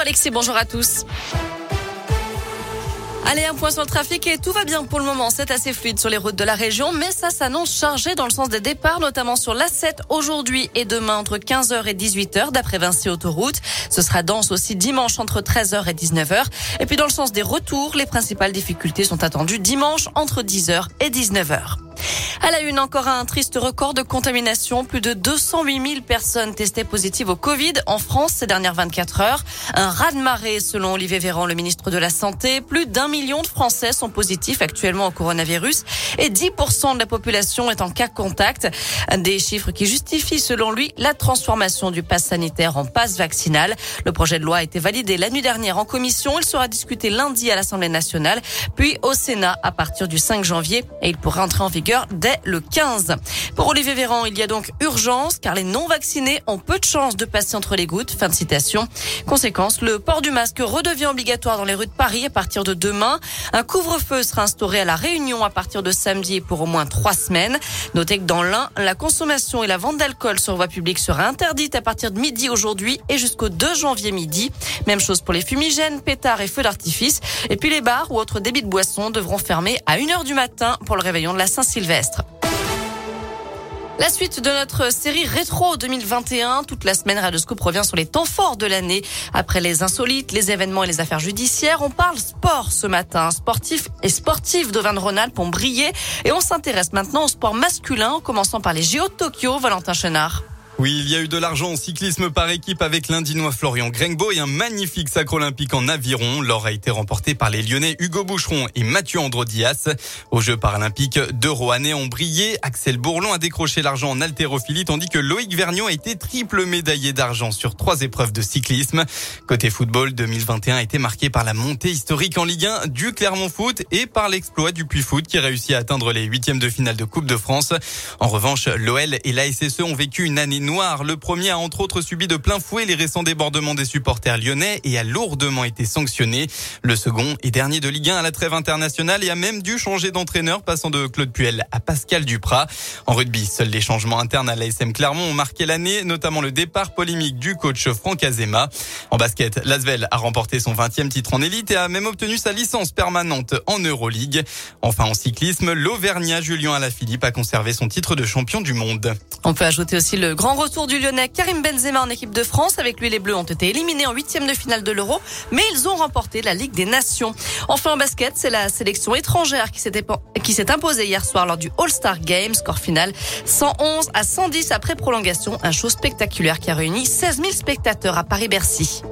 Alexis, bonjour à tous. Allez, un point sur le trafic et tout va bien pour le moment. C'est assez fluide sur les routes de la région, mais ça s'annonce chargé dans le sens des départs, notamment sur l'A7 aujourd'hui et demain entre 15h et 18h d'après Vinci Autoroute. Ce sera dense aussi dimanche entre 13h et 19h. Et puis dans le sens des retours, les principales difficultés sont attendues dimanche entre 10h et 19h. Elle a une, encore un triste record de contamination. Plus de 208 000 personnes testées positives au Covid en France ces dernières 24 heures. Un raz-de-marée selon Olivier Véran, le ministre de la Santé. Plus d'un million de Français sont positifs actuellement au coronavirus et 10% de la population est en cas contact. Des chiffres qui justifient selon lui la transformation du pass sanitaire en passe vaccinal. Le projet de loi a été validé la nuit dernière en commission. Il sera discuté lundi à l'Assemblée nationale, puis au Sénat à partir du 5 janvier et il pourrait entrer en vigueur dès le 15. Pour Olivier Véran, il y a donc urgence car les non vaccinés ont peu de chances de passer entre les gouttes. Fin de citation. Conséquence, le port du masque redevient obligatoire dans les rues de Paris à partir de demain. Un couvre-feu sera instauré à la Réunion à partir de samedi pour au moins trois semaines. Notez que dans l'un, la consommation et la vente d'alcool sur voie publique sera interdite à partir de midi aujourd'hui et jusqu'au 2 janvier midi. Même chose pour les fumigènes, pétards et feux d'artifice. Et puis les bars ou autres débits de boissons devront fermer à 1h du matin pour le réveillon de la Saint-Sylvestre. La suite de notre série rétro 2021. Toute la semaine, Radioscope revient sur les temps forts de l'année. Après les insolites, les événements et les affaires judiciaires, on parle sport ce matin. Sportifs et sportifs d'Auvergne-Rhône-Alpes ont brillé. Et on s'intéresse maintenant au sport masculin, en commençant par les JO de Tokyo. Valentin Chenard. Oui, il y a eu de l'argent en cyclisme par équipe avec l'Indinois Florian Grengbo et un magnifique sacre olympique en aviron. L'or a été remporté par les Lyonnais Hugo Boucheron et Mathieu Androdias. Aux Jeux paralympiques, deux Roanais ont brillé. Axel Bourlon a décroché l'argent en haltérophilie tandis que Loïc Vergniaud a été triple médaillé d'argent sur trois épreuves de cyclisme. Côté football, 2021 a été marqué par la montée historique en Ligue 1 du Clermont Foot et par l'exploit du Puy Foot qui réussit à atteindre les huitièmes de finale de Coupe de France. En revanche, l'OL et la SSE ont vécu une année Le premier a entre autres subi de plein fouet les récents débordements des supporters lyonnais et a lourdement été sanctionné. Le second est dernier de Ligue 1 à la trêve internationale et a même dû changer d'entraîneur, passant de Claude Puel à Pascal Duprat. En rugby, seuls les changements internes à l'ASM Clermont ont marqué l'année, notamment le départ polémique du coach Franck Azema. En basket, Lasvel a remporté son 20e titre en élite et a même obtenu sa licence permanente en Euroleague. Enfin, en cyclisme, l'Auvergnat Julien Alaphilippe a conservé son titre de champion du monde. On peut ajouter aussi le grand retour du Lyonnais Karim Benzema en équipe de France. Avec lui, les Bleus ont été éliminés en huitième de finale de l'Euro, mais ils ont remporté la Ligue des Nations. Enfin, en basket, c'est la sélection étrangère qui s'est imposée hier soir lors du All-Star Game. Score final 111 à 110 après prolongation. Un show spectaculaire qui a réuni 16 000 spectateurs à Paris-Bercy.